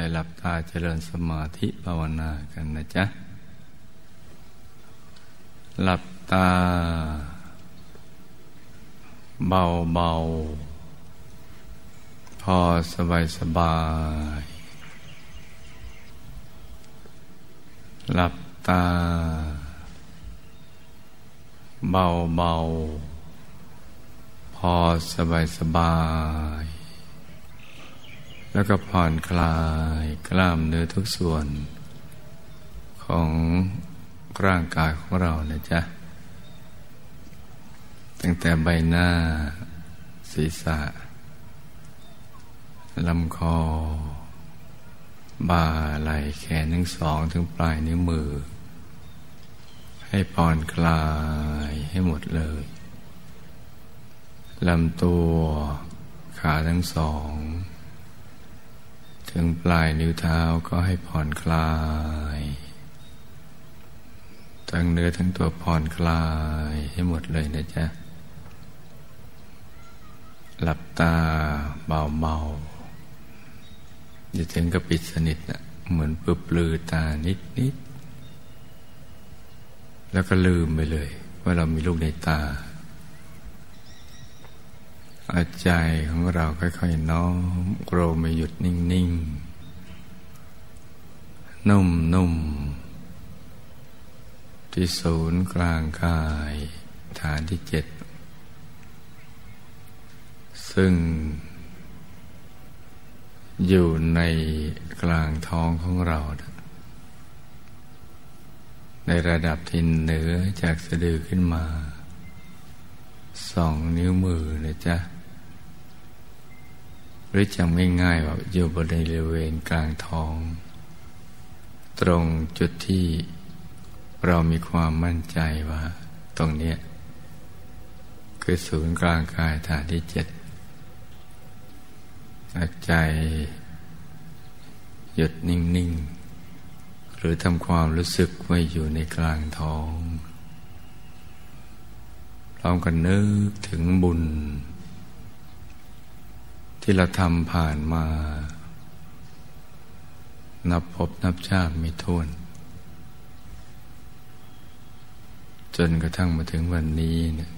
ใจหลับตาเจริญสมาธิภาวนากันนะจ๊ะ หลับตา เบาเบาพอสบายสบาย หลับตา เบาเบาพอสบายสบาย แล้วก็ผ่อนคลายกล้ามเนื้อทุกส่วน ของร่างกายของเรานะจ๊ะ ตั้งแต่ใบหน้า ศีรษะลำคอ บ่าไหล่แขนทั้งสองถึงปลายนิ้วมือ ให้ผ่อนคลายให้หมดเลยลำตัว ขาทั้งสอง ถึงปลายนิ้วเท้าก็ให้ผ่อนคลาย ทั้งเนื้อทั้งตัวผ่อนคลายให้หมดเลยนะจ๊ะ หลับตาเบาๆอย่าถึงกับปิดสนิทนะเหมือนปปลือตานิดๆแล้วก็ลืมไปเลย ว่าเรามีลูกในตา อาใจของเราค่อยๆน้อมโกรไม่หยุดนิ่งๆ นุ่มๆ ที่ศูนย์กลางกาย ฐานที่เจ็ด ซึ่ง อยู่ในกลางท้องของเรา ในระดับที่เหนือจากสะดือขึ้นมาสองนิ้วมือนะจ๊ะ หรือจำง่ายๆว่าอยู่บริเวณกลางท้อง ตรงจุดที่เรามีความมั่นใจว่า ตรงนี้คือศูนย์กลางกายฐานที่เจ็ดใจหยุดนิ่ง ๆ หรือทำความรู้สึกไว้อยู่ในกลางท้องพร้อมกันนึกถึงบุญ ที่เราทำผ่านมา นับพบนับชาติไม่ท้วน จนกระทั่งมาถึงวันนี้เนี่ย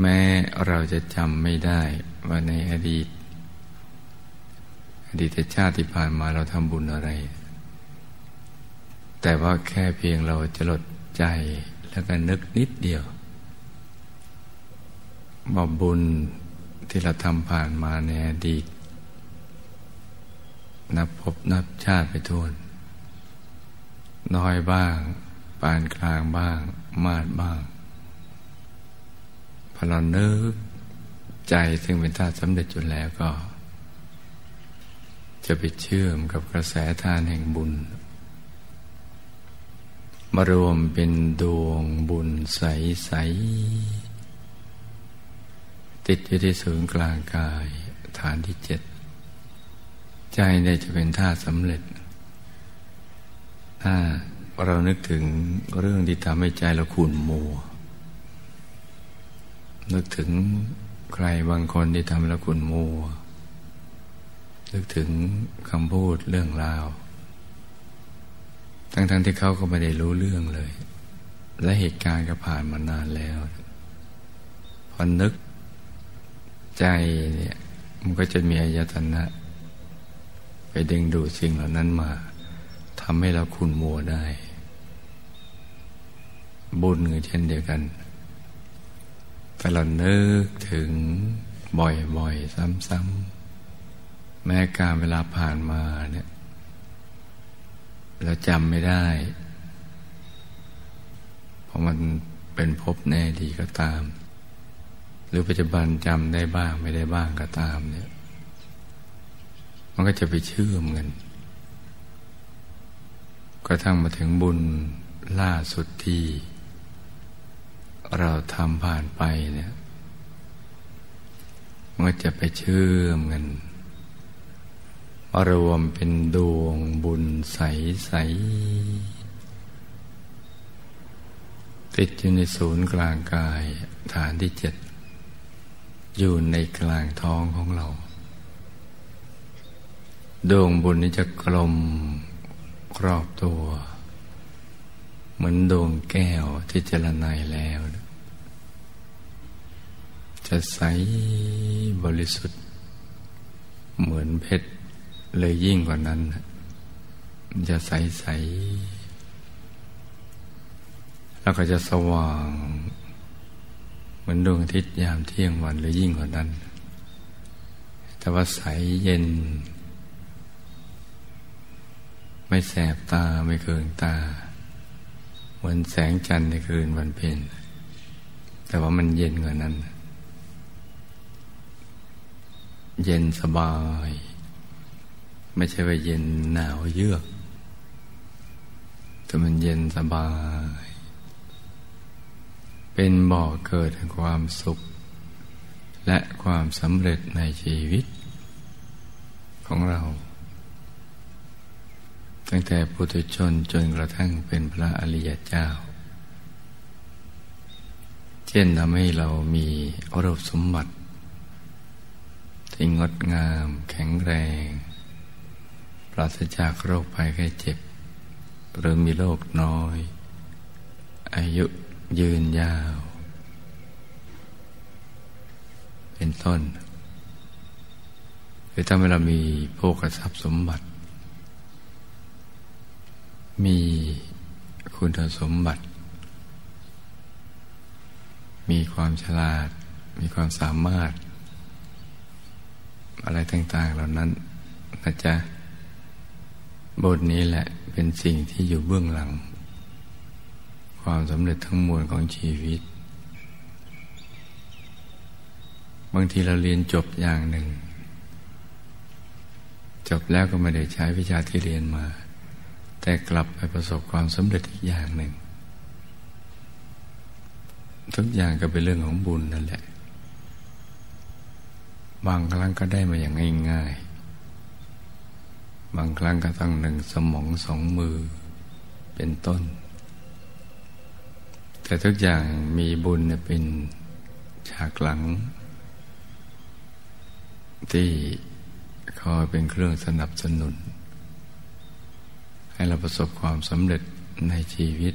แม้เราจะจำไม่ได้ว่าในอดีต อดีตชาติที่ผ่านมาเราทำบุญอะไร แต่ว่าแค่เพียงเราจะลดใจแล้วก็นึกนิดเดียวว่าบุญ ที่เราทำผ่านมาในอดีต นับพบนับชาติไปทวนน้อยบ้าง ปานกลางบ้าง มาดบ้าง พอเราเนึกใจซึ่งเป็นธาตุสำเร็จจุดแล้วก็ จะไปเชื่อมกับกระแสทานแห่งบุญ มารวมเป็นดวงบุญใส ๆ ติดอยู่ที่ศูนย์กลางกายฐานที่เจ็ดใจเนี่ยจะเป็นท่าสำเร็จ ถ้าเรานึกถึงเรื่องที่ทำให้ใจเราขุ่นมัว นึกถึงใครบางคนที่ทำให้เราขุ่นมัว นึกถึงคำพูดเรื่องราว ทั้งๆทที่เขาก็ไม่ได้รู้เรื่องเลย และเหตุการณ์ก็ผ่านมานานแล้วพอนึก ใจเนี่ยมันก็จะมีอายตนะ ไปดึงดูดสิ่งเหล่านั้นมาทำให้เราขุนมัวได้ บุญเช่นเดียวกันแต่เราเนึกถึงบ่อยๆ ซ้ำๆ แม้การเวลาผ่านมาเนี่ยเราจำไม่ได้ เพราะมันเป็นพบแน่ดีก็ตาม หรือปัจจุบันจำได้บ้างไม่ได้บ้างก็ตามเนี่ย มันก็จะไปเชื่อมกันกระทั่งมาถึงบุญล่าสุดที่เราทำผ่านไปเนี่ยมันก็จะไปเชื่อมกันรวมเป็นดวงบุญใสใสติดอยู่ในศูนย์กลางกายฐานที่เจ็ด อยู่ในกลางท้องของเรา ดวงบุญนี้จะกลมรอบตัว เหมือนดวงแก้วที่เจรไนแล้ว จะใสบริสุทธิ์ เหมือนเพชรเลยยิ่งกว่านั้นจะใสใสแล้วก็จะสว่าง มือนดวงอาทิตย์ยามเที่ยงวันหรือยิ่งกว่านั้น แต่ว่าใสเย็น ไม่แสบตาไม่เคืองตาเหมือนแสงจันทร์ในคืนวันเพ็ญแต่ว่ามันเย็นกว่านั้น เย็นสบาย ไม่ใช่ว่าเย็นหนาวเยือก แต่มันเย็นสบาย เป็นบ่อเกิดแห่งความสุข และความสำเร็จในชีวิต ของเรา ตั้งแต่ปุถุชนจนกระทั่งเป็นพระอริยเจ้า เช่นทำให้เรามีอรบสมบัติ ที่งดงามแข็งแรง ปราศจากโรคภัยไข้เจ็บ หรือมีโรคน้อย อายุ ยืนยาว เป็นต้นคือทำให้เรามีโภคทรัพย์สมบัติ มีคุณสมบัติ มีความฉลาด มีความสามารถ อะไรต่าง ๆ เหล่านั้นนะจ๊ะบทนี้แหละเป็นสิ่งที่อยู่เบื้องหลัง ความสำเร็จทั้งมวลของชีวิต บางทีเราเรียนจบอย่างหนึ่ง จบแล้วก็ไม่ได้ใช้วิชาที่เรียนมา แต่กลับไปประสบความสำเร็จอีกอย่างหนึ่ง ทุกอย่างก็เป็นเรื่องของบุญนั่นแหละ บางครั้งก็ได้มาอย่างง่ายๆ บางครั้งก็ต้องหนึ่งสมองสองมือเป็นต้น แต่ทุกอย่างมีบุญเป็นฉากหลัง ที่คอยเป็นเครื่องสนับสนุน ให้เราประสบความสำเร็จในชีวิต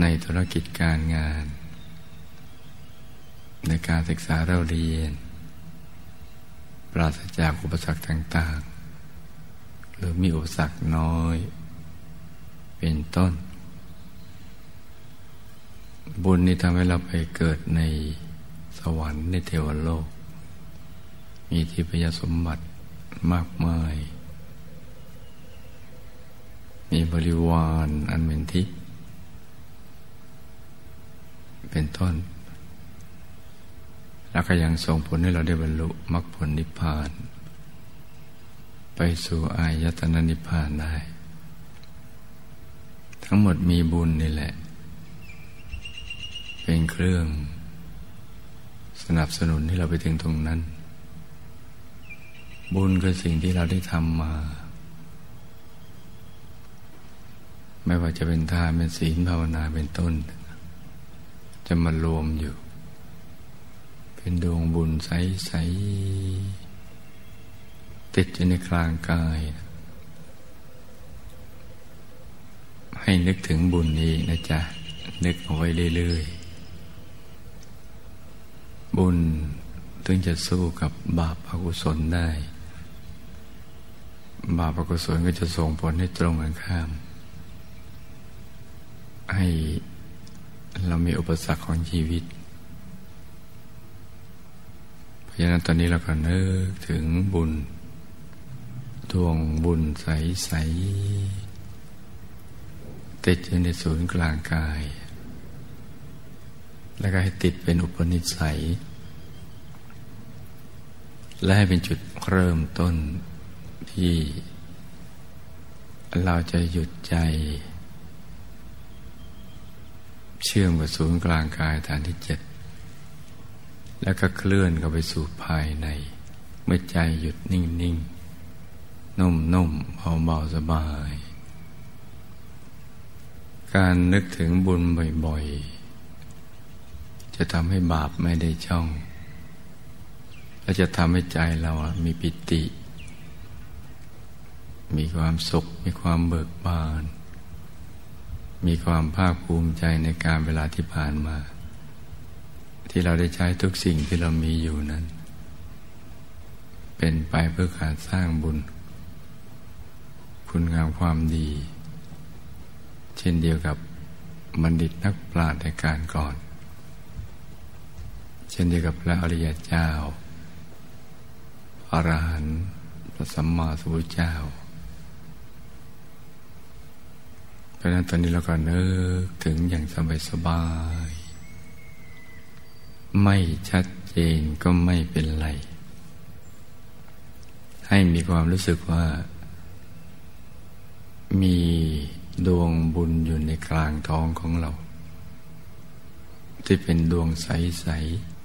ในธุรกิจการงาน ในการศึกษาเราเรียน ปราศจากอุปสรรคต่าง ๆ หรือมีอุปสรรคน้อย เป็นต้น บุญนี้ทำให้เราไปเกิดในสวรรค์ในเทวโลก มีทิพยสมบัติมากมาย มีบริวารอันเป็นทิพย์เป็นต้น แล้วก็ยังส่งผลให้เราได้บรรลุมรรคผลนิพพาน ไปสู่อายตนะนิพพานได้ ทั้งหมดมีบุญนี่แหละ เป็นเครื่อง สนับสนุนให้เราไปถึงตรงนั้น บุญคือสิ่งที่เราได้ทำมา ไม่ว่าจะเป็นทานเป็นศีลภาวนาเป็นต้น จะมารวมอยู่ เป็นดวงบุญใส ๆ ติดอยู่ในกลางกาย ให้นึกถึงบุญนี้นะจ๊ะนึกเอาไว้เรื่อย ๆ บุญถึงจะสู้กับบาปอกุศลได้ บาปอกุศลก็จะส่งผลให้ตรงกันข้าม ให้เรามีอุปสรรคของชีวิต เพราะฉะนั้นตอนนี้เราก็นึกถึงบุญดวงบุญใส ๆ ติดอยู่ในศูนย์กลางกาย แล้วก็ให้ติดเป็นอุปนิสัย และให้เป็นจุดเริ่มต้นที่ เราจะหยุดใจ เชื่อมกับศูนย์กลางกายฐานที่เจ็ดแล้วก็เคลื่อนเข้าไปสู่ภายใน เมื่อใจหยุดนิ่งนิ่งนุ่มนุ่มเบาเบาสบาย การนึกถึงบุญบ่อยๆ จะทำให้บาปไม่ได้ช่อง และจะทำให้ใจเรามีปิติ มีความสุข มีความเบิกบาน มีความภาคภูมิใจในการเวลาที่ผ่านมา ที่เราได้ใช้ทุกสิ่งที่เรามีอยู่นั้น เป็นไปเพื่อการสร้างบุญ คุณงามความดี เช่นเดียวกับบัณฑิตนักปราชญ์ในการก่อน เช่นเดียวกับพระอริยเจ้าอรหันต์พระสัมมาสัมพุทธเจ้าเพราะนั้นตอนนี้เราก็นึกถึงอย่างสบายสบาย ไม่ชัดเจนก็ไม่เป็นไร ให้มีความรู้สึกว่า มีดวงบุญอยู่ในกลางท้องของเรา ที่เป็นดวงใสๆ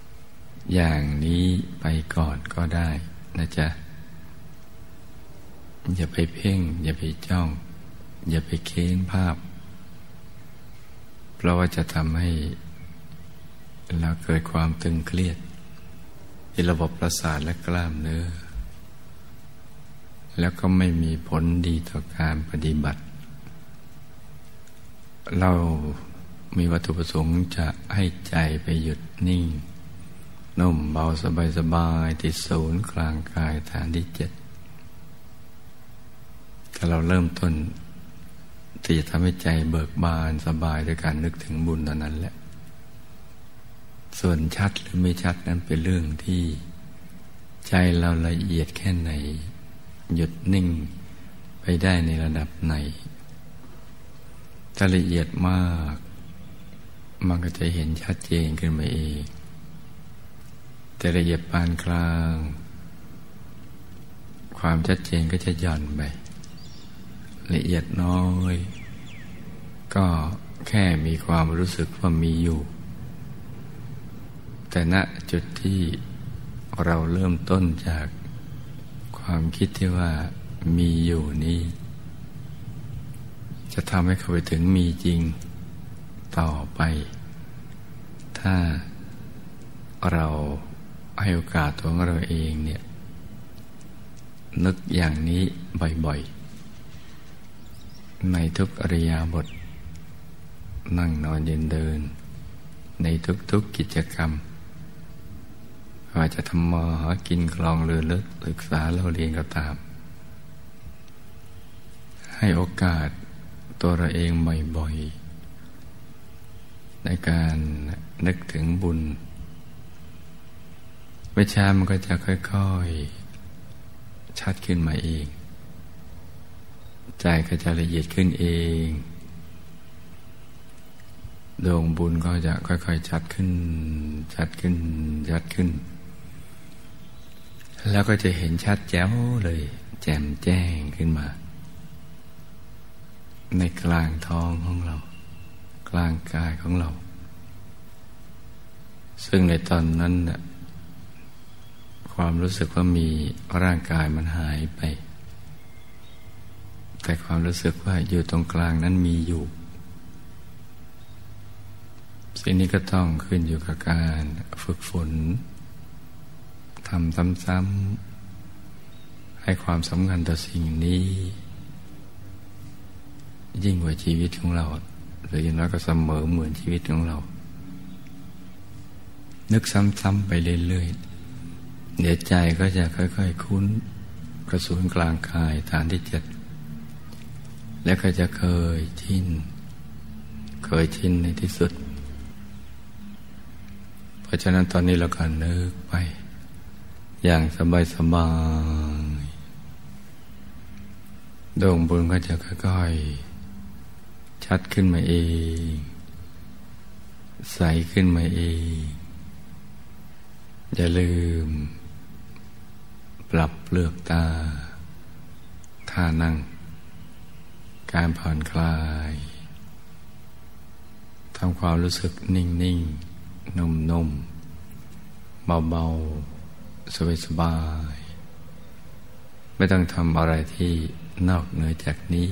อย่างนี้ไปก่อนก็ได้นะจ๊ะ อย่าไปเพ่ง อย่าไปจ้อง อย่าไปเค้นภาพ เพราะว่าจะทำให้เราเกิดความตึงเครียดในระบบประสาทและกล้ามเนื้อ แล้วก็ไม่มีผลดีต่อการปฏิบัติ เรามีวัตถุประสงค์จะให้ใจไปหยุดนิ่ง นุ่มเบาสบายสบายที่ศูนย์กลางกายฐานที่เจ็ดถ้าเราเริ่มต้นที่จะทำให้ใจเบิกบานสบายด้วยการนึกถึงบุญตอนนั้นแหละ ส่วนชัดหรือไม่ชัดนั้นเป็นเรื่องที่ใจเราละเอียดแค่ไหน หยุดนิ่งไปได้ในระดับไหน ถ้าละเอียดมาก มันก็จะเห็นชัดเจนขึ้นมาเอง แต่ละเอียดปานกลาง ความชัดเจนก็จะหย่อนไป ละเอียดน้อย ก็แค่มีความรู้สึกว่ามีอยู่ แต่ณจุดที่เราเริ่มต้นจากความคิดที่ว่ามีอยู่นี้ จะทำให้เข้าไปถึงมีจริงต่อไป ถ้าเรา ให้โอกาสตัวเราเองเนี่ย นึกอย่างนี้บ่อยๆ ในทุกอริยาบท นั่งนอนเย็นเดิน ในทุกๆกิจกรรมว่าจะทำมาหากินคลองเรือลึกศึกษาเราเรียนก็ตาม ให้โอกาสตัวเราเองบ่อยๆ ในการนึกถึงบุญ วิชามันก็จะค่อยๆ ชัดขึ้นมาเอง ใจก็จะละเอียดขึ้นเอง ดวงบุญก็จะค่อยๆ ชัดขึ้น ชัดขึ้น ชัดขึ้น แล้วก็จะเห็นชัดแจ๋วเลย แจ่มแจ้งขึ้นมา ในกลางท้องของเรา กลางกายของเรา ซึ่งในตอนนั้นน่ะ ความรู้สึกว่ามีร่างกายมันหายไป แต่ความรู้สึกว่าอยู่ตรงกลางนั้นมีอยู่ สิ่งนี้ก็ต้องขึ้นอยู่กับการฝึกฝนทำซ้ำๆให้ความสำคัญต่อสิ่งนี้ ยิ่งกว่าชีวิตของเรา หรืออย่างน้อยก็เสมอเหมือนชีวิตของเรา นึกซ้ำๆไปเรื่อยๆ เดี๋ยวใจก็จะค่อยๆคุ้นกระสุนกลางกายฐานที่เจ็ด แล้วก็จะเคยชินเคยชินในที่สุด เพราะฉะนั้นตอนนี้เราก็นึกไป อย่างสบายสบายดวงบุญก็จะค่อยๆ ชัดขึ้นมาเอง ใสขึ้นมาเอง อย่าลืม เปลือกตา ท่านั่ง การผ่อนคลายทำความรู้สึกนิ่งนิ่งนุ่มนุ่มเบาเบาสบายสบาย ไม่ต้องทำอะไรที่นอกเหนือจากนี้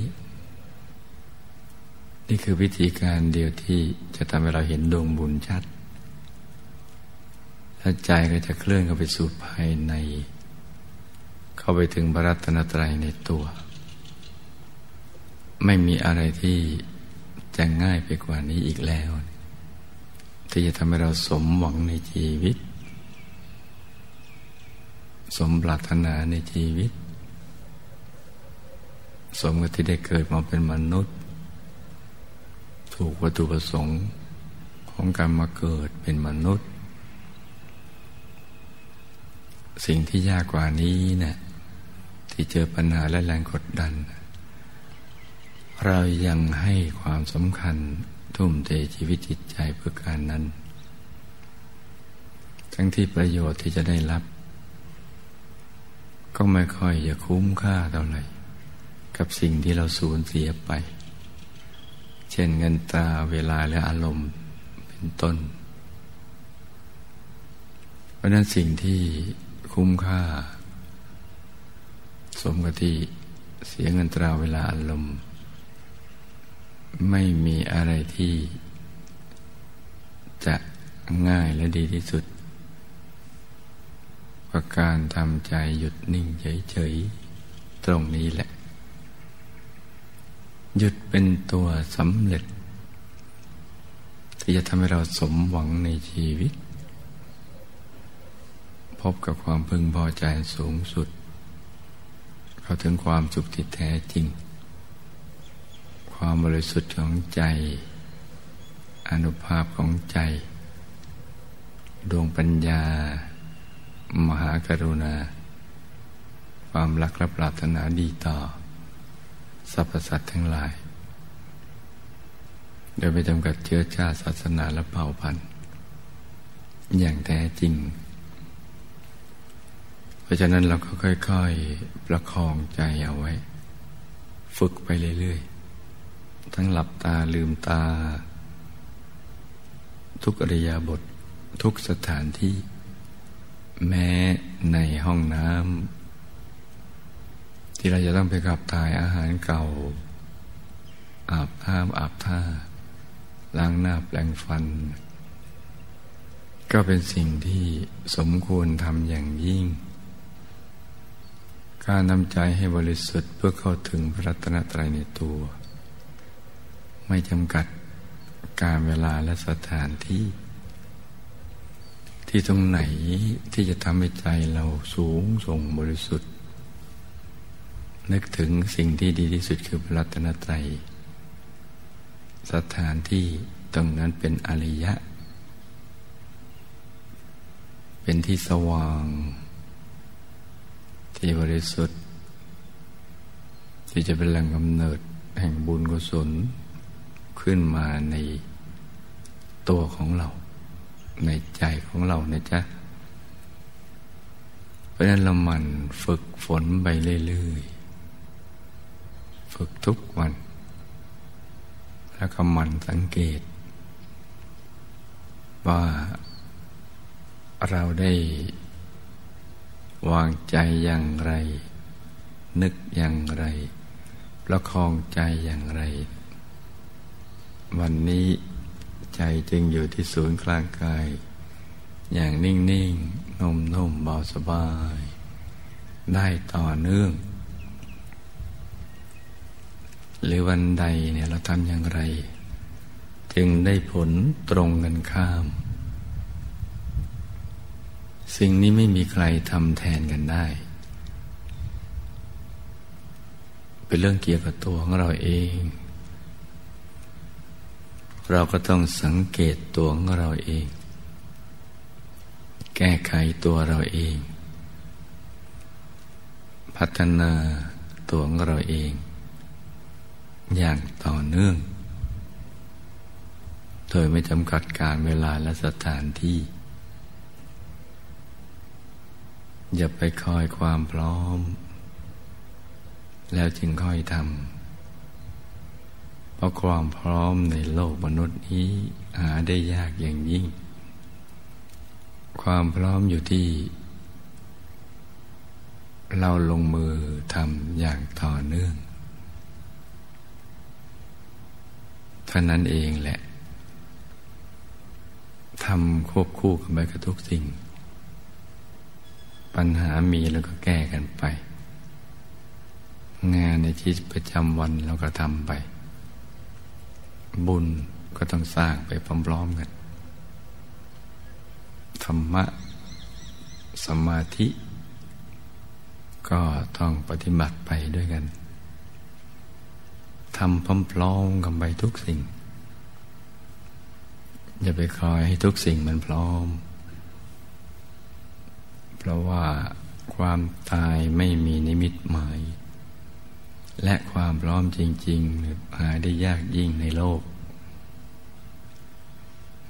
นี่คือวิธีการเดียวที่จะทำให้เราเห็นดวงบุญชัดแล้วใจก็จะเคลื่อนเข้าไปสู่ภายใน เข้าไปถึงพระรัตนตรัยในตัว ไม่มีอะไรที่จะง่ายไปกว่านี้อีกแล้ว ที่จะทำให้เราสมหวังในชีวิต สมปรารถนาในชีวิต สมกับที่ได้เกิดมาเป็นมนุษย์ ถูกวัตถุประสงค์ของการมาเกิดเป็นมนุษย์ สิ่งที่ยากกว่านี้นะ่ะที่เจอปัญหาและแรงกดดัน เรายังให้ความสำคัญทุ่มเทชีวิตจิตใจเพื่อการนั้น ทั้งที่ประโยชน์ที่จะได้รับ ก็ไม่ค่อยจะคุ้มค่าเท่าไหร่ กับสิ่งที่เราสูญเสียไป เช่นเงินตาเวลาและอารมณ์เป็นต้น เพราะนั้นสิ่งที่ คุ้มค่า สมกับที่เสียเงินตราเวลาอารมณ์ไม่มีอะไรที่ จะง่ายและดีที่สุดกว่าการทำใจหยุดนิ่งเฉยๆตรงนี้แหละ หยุดเป็นตัวสำเร็จ ที่จะทำให้เราสมหวังในชีวิต พบกับความพึงพอใจสูงสุด เข้าถึงความสุขที่แท้จริง ความบริสุทธิ์ของใจ อนุภาพของใจ ดวงปัญญา มหากรุณา ความรักและปรารถนาดีต่อสรรพสัตว์ทั้งหลาย โดยไม่จำกัดเชื้อชาติศาสนาและเผ่าพันธุ์ อย่างแท้จริง เพราะฉะนั้นเราก็ค่อย ๆ ประคองใจเอาไว้ ฝึกไปเรื่อยๆ ทั้งหลับตาลืมตา ทุกอริยาบททุกสถานที่ แม้ในห้องน้ำที่เราจะต้องไปขับถ่ายอาหารเก่า อาบน้ำอาบท่า ล้างหน้าแปลงฟัน ก็เป็นสิ่งที่สมควรทำอย่างยิ่ง การนำใจให้บริสุทธิ์เพื่อเข้าถึงพระรัตนตรัยในตัว ไม่จำกัดการเวลาและสถานที่ ที่ตรงไหนที่จะทำให้ใจเราสูงส่งบริสุทธิ์ นึกถึงสิ่งที่ดีที่สุดคือพระรัตนตรัยสถานที่ตรงนั้นเป็นอริยะ เป็นที่สว่าง ที่บริสุทธิ์ ที่จะเป็นแหล่งกำเนิดแห่งบุญกุศลขึ้นมาในตัวของเรา ในใจของเรานะจ๊ะ เพราะนั้นเราหมั่นฝึกฝนไปเรื่อยๆ ฝึกทุกวัน แล้วก็หมั่นสังเกต ว่าเราได้ วางใจอย่างไร นึกอย่างไรประคองใจอย่างไร วันนี้ใจจึงอยู่ที่ศูนย์กลางกาย อย่างนิ่งๆนุ่มๆเบาสบาย ได้ต่อเนื่อง หรือวันใดเนี่ยเราทำอย่างไร จึงได้ผลตรงกันข้าม สิ่งนี้ไม่มีใครทำแทนกันได้ เป็นเรื่องเกี่ยวกับตัวของเราเอง เราก็ต้องสังเกตตัวของเราเอง แก้ไขตัวเราเอง พัฒนาตัวของเราเอง อย่างต่อเนื่อง โดยไม่จำกัดการเวลาและสถานที่ อย่าไปคอยความพร้อม แล้วจึงค่อยทำเพราะความพร้อมในโลกมนุษย์นี้หาได้ยากอย่างยิ่ง ความพร้อมอยู่ที่ เราลงมือทำอย่างต่อเนื่องเท่านั้นเองแหละทำควบคู่กันไปกับทุกสิ่ง ปัญหามีแล้วก็แก้กันไป งานในชีวิตประจำวันเราก็ทำไป บุญก็ต้องสร้างไปพร้อมๆกันธรรมะสมาธิ ก็ต้องปฏิบัติไปด้วยกันทำพร้อมๆกันไปทุกสิ่ง อย่าไปคอยให้ทุกสิ่งมันพร้อม เพราะว่าความตายไม่มีนิมิตหมาย และความพร้อมจริง ๆ หาได้ยากยิ่งในโลก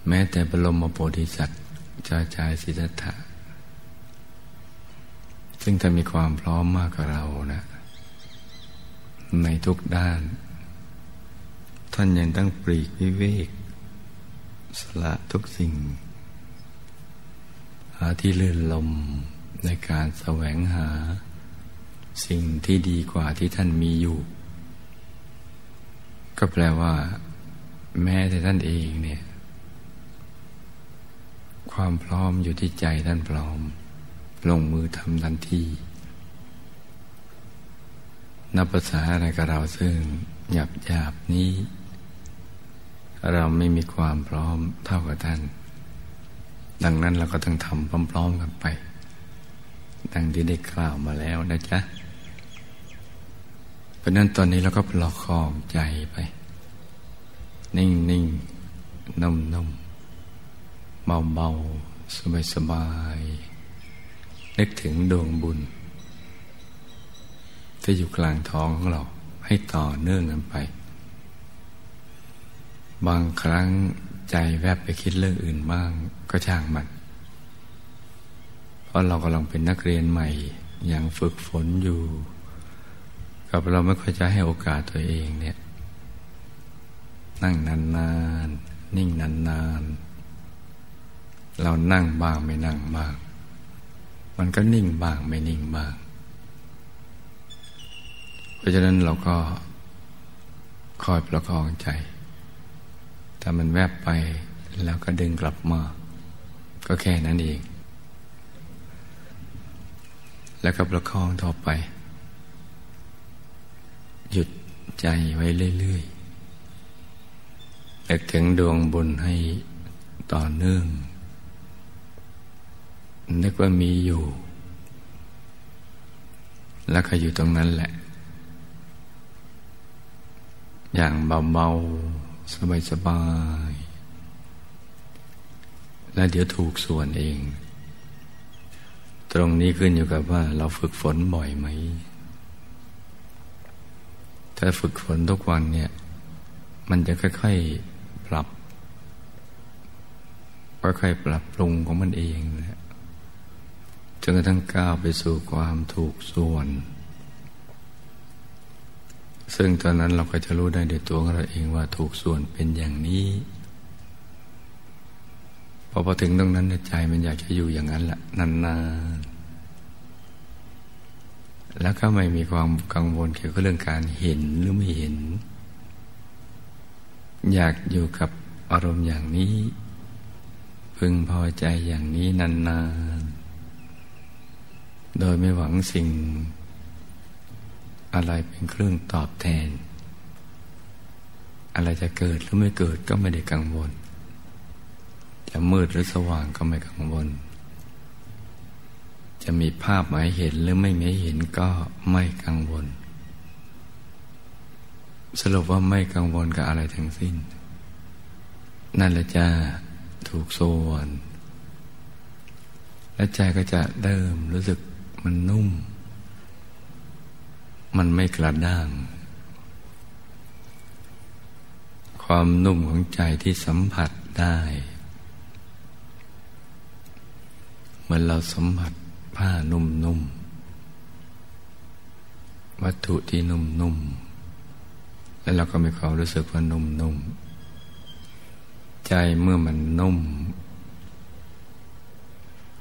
แม้แต่บรมโพธิสัตว์จาจายสิทธัตถะซึ่งถ้ามีความพร้อมมากกว่าเรานะ ในทุกด้าน ท่านยังต้องปรีกวิเวก สละทุกสิ่งาที่ลื่นลมในการแสวงหา สิ่งที่ดีกว่าที่ท่านมีอยู่ ก็แปลว่า แม้แต่ท่านเองเนี่ย ความพร้อมอยู่ที่ใจท่านพร้อม ลงมือทำทันทีนับภาษาอะไรกับเราซึ่งหยาบหยาบนี้ เราไม่มีความพร้อมเท่ากับท่าน ดังนั้นเราก็ต้องทำพร้อม ๆกันไป ดังที่ได้กล่าวมาแล้วนะจ๊ะเพราะนั้นตอนนี้เราก็ปลอกคองใจไป นิ่งนิ่งนุ่มๆเบาเบาสบายสบายนึกถึงดวงบุญ ที่อยู่กลางท้องของเราให้ต่อเนื่องกันไป บางครั้ง ใจแวบไปคิดเรื่องอื่นบ้าง ก็ช่างมันเพราะเรากำลังเป็นนักเรียนใหม่อย่างฝึกฝนอยู่ กับเราไม่ค่อยจะให้โอกาสตัวเองเนี่ย นั่งนานๆ นิ่งนานๆ เรานั่งบ้างไม่นั่งบ้าง มันก็นิ่งบ้างไม่นิ่งบ้าง เพราะฉะนั้นเราก็คอยประคองใจ ถ้ามันแวบไปแล้วก็ดึงกลับมา ก็แค่นั้นเอง แล้วก็ประคองต่อไป หยุดใจไว้เรื่อยๆนึกถึงดวงบุญให้ต่อเนื่อง นึกว่ามีอยู่ แล้วก็อยู่ตรงนั้นแหละ อย่างเบาๆ สบายๆแล้วเดี๋ยวถูกส่วนเอง ตรงนี้ขึ้นอยู่กับว่า เราฝึกฝนบ่อยไหม ถ้าฝึกฝนทุกวันเนี่ย มันจะค่อยๆปรับค่อยๆปรับปรุงของมันเองนะจนกระทั่งก้าวไปสู่ความถูกส่วน ซึ่งตอนนั้นเราก็จะรู้ได้ในตัวของเราเองว่าถูกส่วนเป็นอย่างนี้พอพอถึงตรงนั้นใจมันอยากจะอยู่อย่างนั้นแหละนานๆแล้วก็ไม่มีความกังวลเกี่ยวกับเรื่องการเห็นหรือไม่เห็น อยากอยู่กับอารมณ์อย่างนี้ พึงพอใจอย่างนี้นานๆโดยไม่หวังสิ่ง อะไรเป็นเครื่องตอบแทน อะไรจะเกิดหรือไม่เกิดก็ไม่ได้กังวล จะมืดหรือสว่างก็ไม่กังวล จะมีภาพหมายเห็นหรือไม่ม่เห็นก็ไม่กังวล สรุปว่าไม่กังวลกับอะไรทั้งสิ้น นั่นแหละจะถูกส่วนและใจก็จะเดิมรู้สึกมันนุ่ม มันไม่กระด้าง ความนุ่มของใจที่สัมผัสได้ เหมือนเราสัมผัสผ้านุ่มๆ วัตถุที่นุ่มๆ แล้วเราก็มีความรู้สึกว่านุ่มๆ ใจเมื่อมันนุ่ม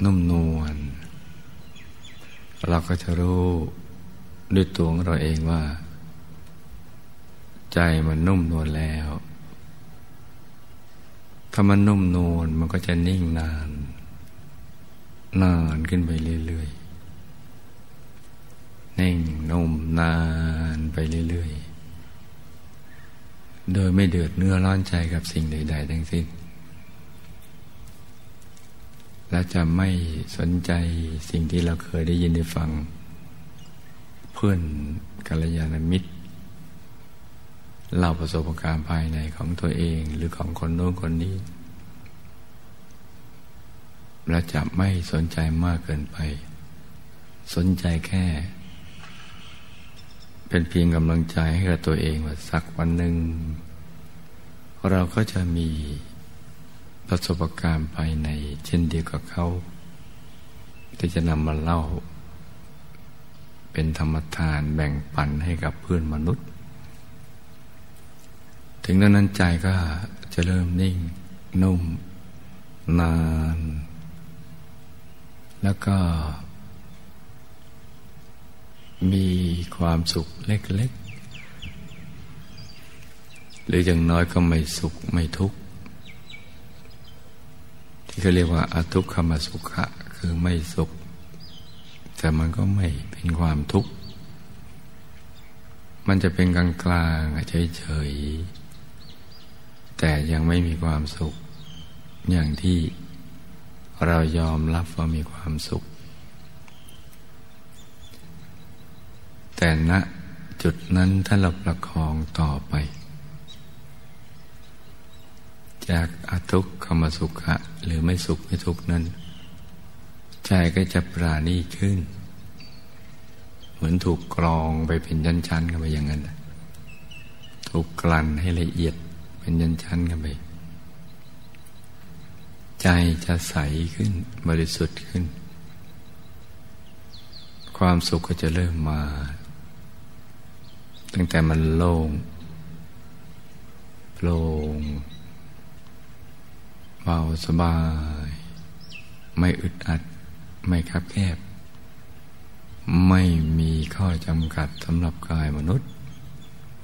นุ่มนวลเราก็จะรู้ ด้วยตัวของเราเองว่า ใจมันนุ่มนวลแล้ว ถ้ามันนุ่มนวลมันก็จะนิ่งนาน นานขึ้นไปเรื่อยเน่งนุ่มนานไปเรื่อยๆ โดยไม่เดือดเนื้อร้อนใจกับสิ่งใด ๆ ทั้งสิ้น และจะไม่สนใจสิ่งที่เราเคยได้ยินได้ฟัง เพื่อนกัลยาณมิตรเล่าประสบการณ์ภายในของตัวเองหรือของคนโน้นคนนี้ และจะไม่สนใจมากเกินไป สนใจแค่ เป็นเพียงกำลังใจให้กับตัวเองว่าสักวันหนึ่ง เราก็จะมีประสบการณ์ภายใน เช่นเดียวกับเขาที่จะนำมาเล่า เป็นธรรมทานแบ่งปันให้กับเพื่อนมนุษย์ ถึงนั้นใจก็จะเริ่มนิ่ง นุ่ม นาน แล้วก็ มีความสุขเล็ก ๆ หรืออย่างน้อยก็ไม่สุขไม่ทุกข์ ที่เขาเรียกว่าอาทุกขมสุขะคือไม่สุข แต่มันก็ไม่เป็นความทุกข์ มันจะเป็นกลางกลางเฉยๆ แต่ยังไม่มีความสุข อย่างที่เรายอมรับว่ามีความสุข แต่ณจุดนั้นถ้าเราประคองต่อไป จากอทุกขมสุขะหรือไม่สุขไม่ทุกข์นั้น ใจก็จะปราณีขึ้น เหมือนถูกกรองไปเป็นชั้นๆกันไปอย่างนั้นถูกกลั่นให้ละเอียดเป็นยันชั้นกันไปใจจะใสขึ้นบริสุทธิ์ขึ้น ความสุขก็จะเริ่มมา ตั้งแต่มันโล่งโปร่งเบาสบาย ไม่อึดอัด ไม่คับแคบ ไม่มีข้อจำกัดสำหรับกายมนุษย์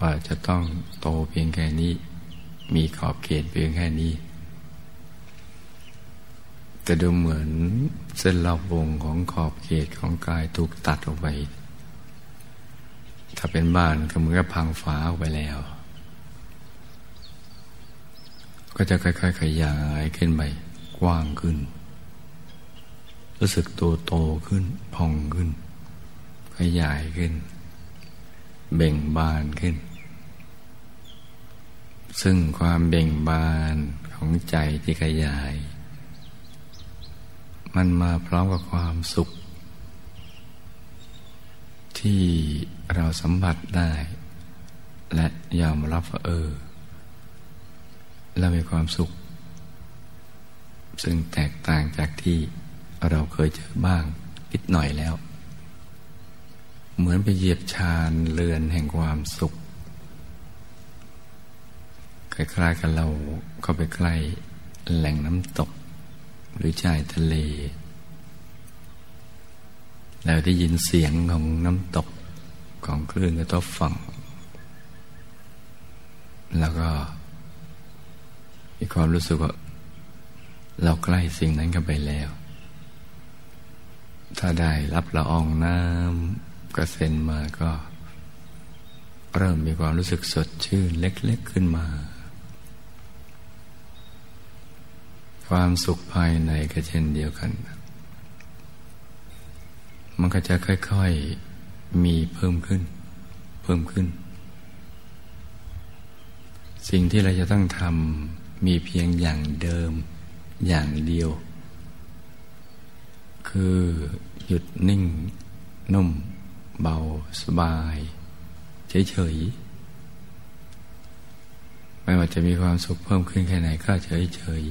ว่าจะต้องโตเพียงแค่นี้ มีขอบเขตเพียงแค่นี้ แต่ดูเหมือนเส้นรอบวงของขอบเขตของกายถูกตัดออกไป ถ้าเป็นบ้านก็เหมือนกับพังฟ้าออกไปแล้ว ก็จะค่อยๆขยายขึ้นไปกว้างขึ้น รู้สึกโตโตขึ้นพองขึ้น ขยายขึ้น เบ่งบานขึ้น ซึ่งความเบ่งบานของใจที่ขยาย มันมาพร้อมกับความสุข ที่เราสัมผัสได้ และยอมรับว่าเออเรามีความสุข ซึ่งแตกต่างจากที่ เราเคยเจอบ้างนิดหน่อยแล้ว เหมือนไปเหยียบชานเรือนแห่งความสุขคล้ายๆกับเราเข้าไปใกล้แหล่งน้ำตก หรือชายทะเลแล้วได้ยินเสียงของน้ำตกของคลื่นกระทบฝั่ง แล้วก็มีความรู้สึกว่าเราใกล้สิ่งนั้นกันไปแล้ว ถ้าได้รับละอองน้ำกระเซ็นมาก็ เริ่มมีความรู้สึกสดชื่นเล็ก ๆขึ้นมา ความสุขภายในก็เช่นเดียวกัน มันก็จะค่อยๆมีเพิ่มขึ้น เพิ่มขึ้น สิ่งที่เราจะต้องทำมีเพียงอย่างเดิมอย่างเดียว คือหยุดนิ่ง นุ่ม เบา สบาย เฉยๆ ไม่ว่าจะมีความสุขเพิ่มขึ้นแค่ไหนก็เฉย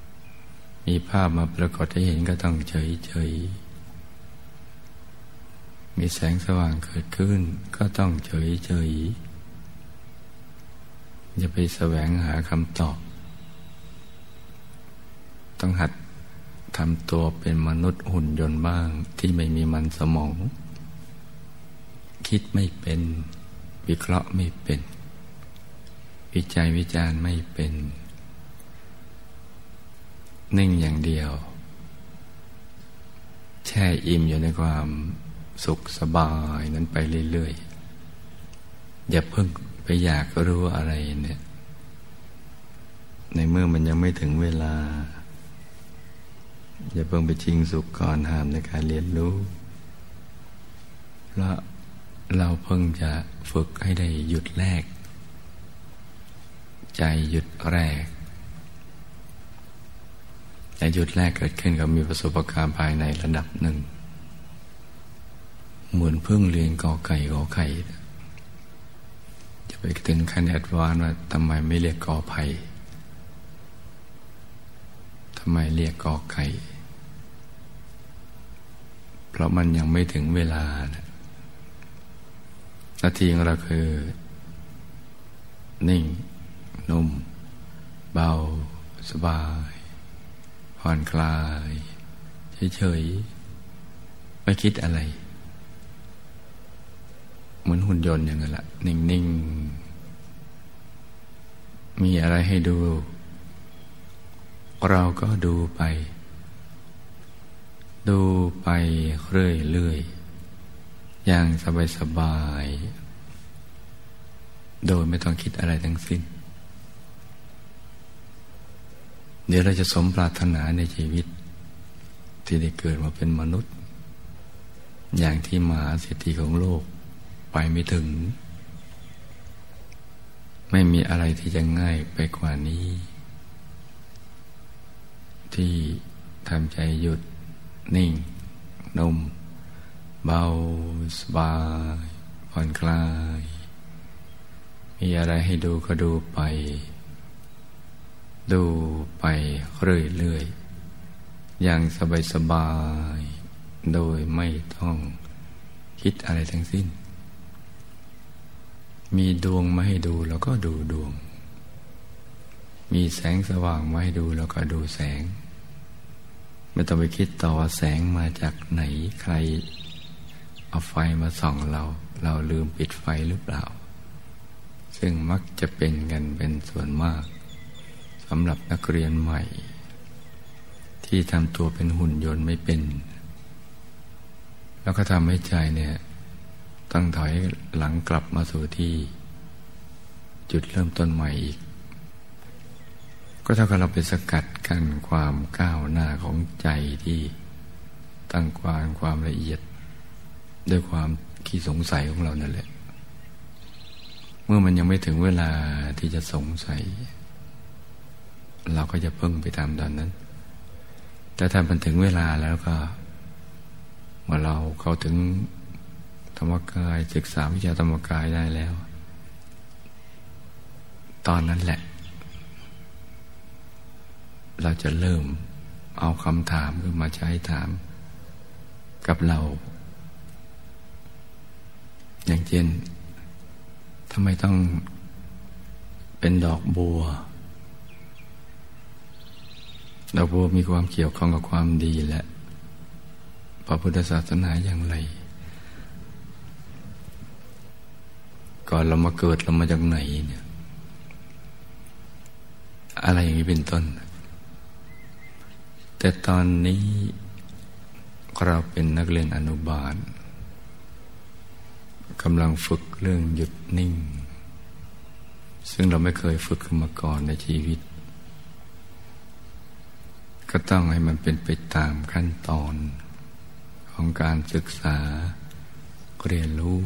ๆ มีภาพมาปรากฏให้เห็นก็ต้องเฉยเฉยมีแสงสว่างเกิดขึ้นก็ต้องเฉยเฉยอย่าไปแสวงหาคำตอบ ต้องหัด ทำตัวเป็นมนุษย์หุ่นยนต์บ้างที่ไม่มีมันสมอง คิดไม่เป็น วิเคราะห์ไม่เป็น วิจัยวิจารณ์ไม่เป็น นิ่งอย่างเดียว แช่อิ่มอยู่ในความสุขสบายนั้นไปเรื่อยๆ อย่าเพิ่งไปอยากรู้อะไรเนี่ย ในเมื่อมันยังไม่ถึงเวลา อย่าเพิ่งไปชิงสุขก่อนห้ามในการเรียนรู้ เพราะเราเพิ่งจะฝึกให้ได้หยุดแรก ใจหยุดแรกแต่หยุดแรกเกิดขึ้นก็มีประสบการณ์ภายในระดับหนึ่ง เหมือนเพิ่งเรียนกอไก่กอไข่จะไปถึงขั้นแอดวานว่าทำไมไม่เรียกกอไผ่ ไมเรียกกอไก่ เพราะมันยังไม่ถึงเวลานะนาทีของเราคือ นิ่ง นุ่ม เบา สบายผ่อนคลาย เฉยๆ ไม่คิดอะไร เหมือนหุ่นยนต์อย่างนั้นละนิ่ง ๆ มีอะไรให้ดู เราก็ดูไป ดูไปเรื่อยๆ อย่างสบายๆ โดยไม่ต้องคิดอะไรทั้งสิ้น เดี๋ยวเราจะสมปรารถนาในชีวิต ที่ได้เกิดมาเป็นมนุษย์ อย่างที่มหาเศรษฐีของโลกไปไม่ถึง ไม่มีอะไรที่จะง่ายไปกว่านี้ ที่ทำใจหยุดนิ่ง นุ่ม เบา สบาย ผ่อนคลาย มีอะไรให้ดูก็ดูไป ดูไปเรื่อยๆ อย่างสบายๆโดยไม่ต้องคิดอะไรทั้งสิ้น มีดวงมาให้ดูแล้วก็ดูดวง มีแสงสว่างมาให้ดูแล้วก็ดูแสง ไม่ต้องไปคิดต่อว่าแสงมาจากไหนใคร เอาไฟมาส่องเรา เราลืมปิดไฟหรือเปล่า ซึ่งมักจะเป็นกันเป็นส่วนมากสำหรับนักเรียนใหม่ ที่ทำตัวเป็นหุ่นยนต์ไม่เป็น แล้วก็ทำให้ใจเนี่ยต้องถอยหลังกลับมาสู่ที่ จุดเริ่มต้นใหม่อีก ก็เท่ากับเราไปสกัดกั้นความก้าวหน้าของใจที่ตั้งความความละเอียด ด้วยความขี้สงสัยของเรานั่นแหละ เมื่อมันยังไม่ถึงเวลาที่จะสงสัย เราก็จะพึ่งไปตามตอนนั้น แต่ถ้ามันถึงเวลาแล้วก็เมื่อเราเข้าถึงธรรมกายศึกษาวิชาธรรมกายได้แล้ว ตอนนั้นแหละ เราจะเริ่มเอาคำถามขึ้นมาใช้ถามกับเรา อย่างเช่นทำไมต้องเป็นดอกบัว ดอกบัวมีความเกี่ยวข้องกับความดีและพระพุทธศาสนาอย่างไร ก่อนเรามาเกิดเรามาจากไหนเนี่ย อะไรอย่างนี้เป็นต้น แต่ตอนนี้เราเป็นนักเรียนอนุบาลกำลังฝึกเรื่องหยุดนิ่ง ซึ่งเราไม่เคยฝึกขึ้นมาก่อนในชีวิต ก็ต้องให้มันเป็นไปตามขั้นตอน ของการศึกษาเรียนรู้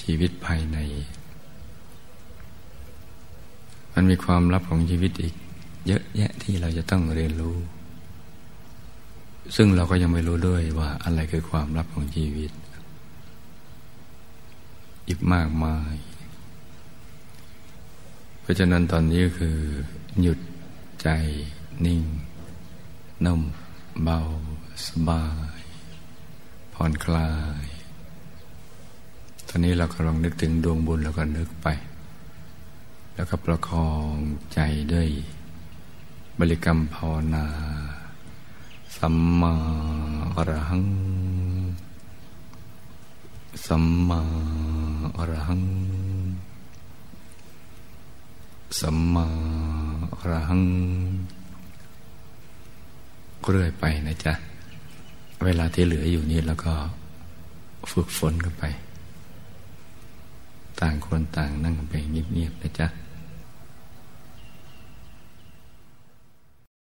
ชีวิตภายใน มันมีความลับของชีวิตอีก เยอะแยะที่เราจะต้องเรียนรู้ ซึ่งเราก็ยังไม่รู้ด้วยว่าอะไรคือความลับของชีวิต อีกมากมาย เพราะฉะนั้นตอนนี้ก็คือหยุดใจนิ่งนุ่มเบา สบาย ผ่อนคลาย ตอนนี้เรากำลังนึกถึงดวงบุญแล้วก็นึกไป แล้วก็ประคองใจด้วย บริกรรมภาวนา สัมมาอรหัง สัมมาอรหัง สัมมาอรหังเรื่อยไปนะจ๊ะ เวลาที่เหลืออยู่นี้แล้วก็ฝึกฝนกันไป ต่างคนต่างนั่งไปเงียบๆนะจ๊ะ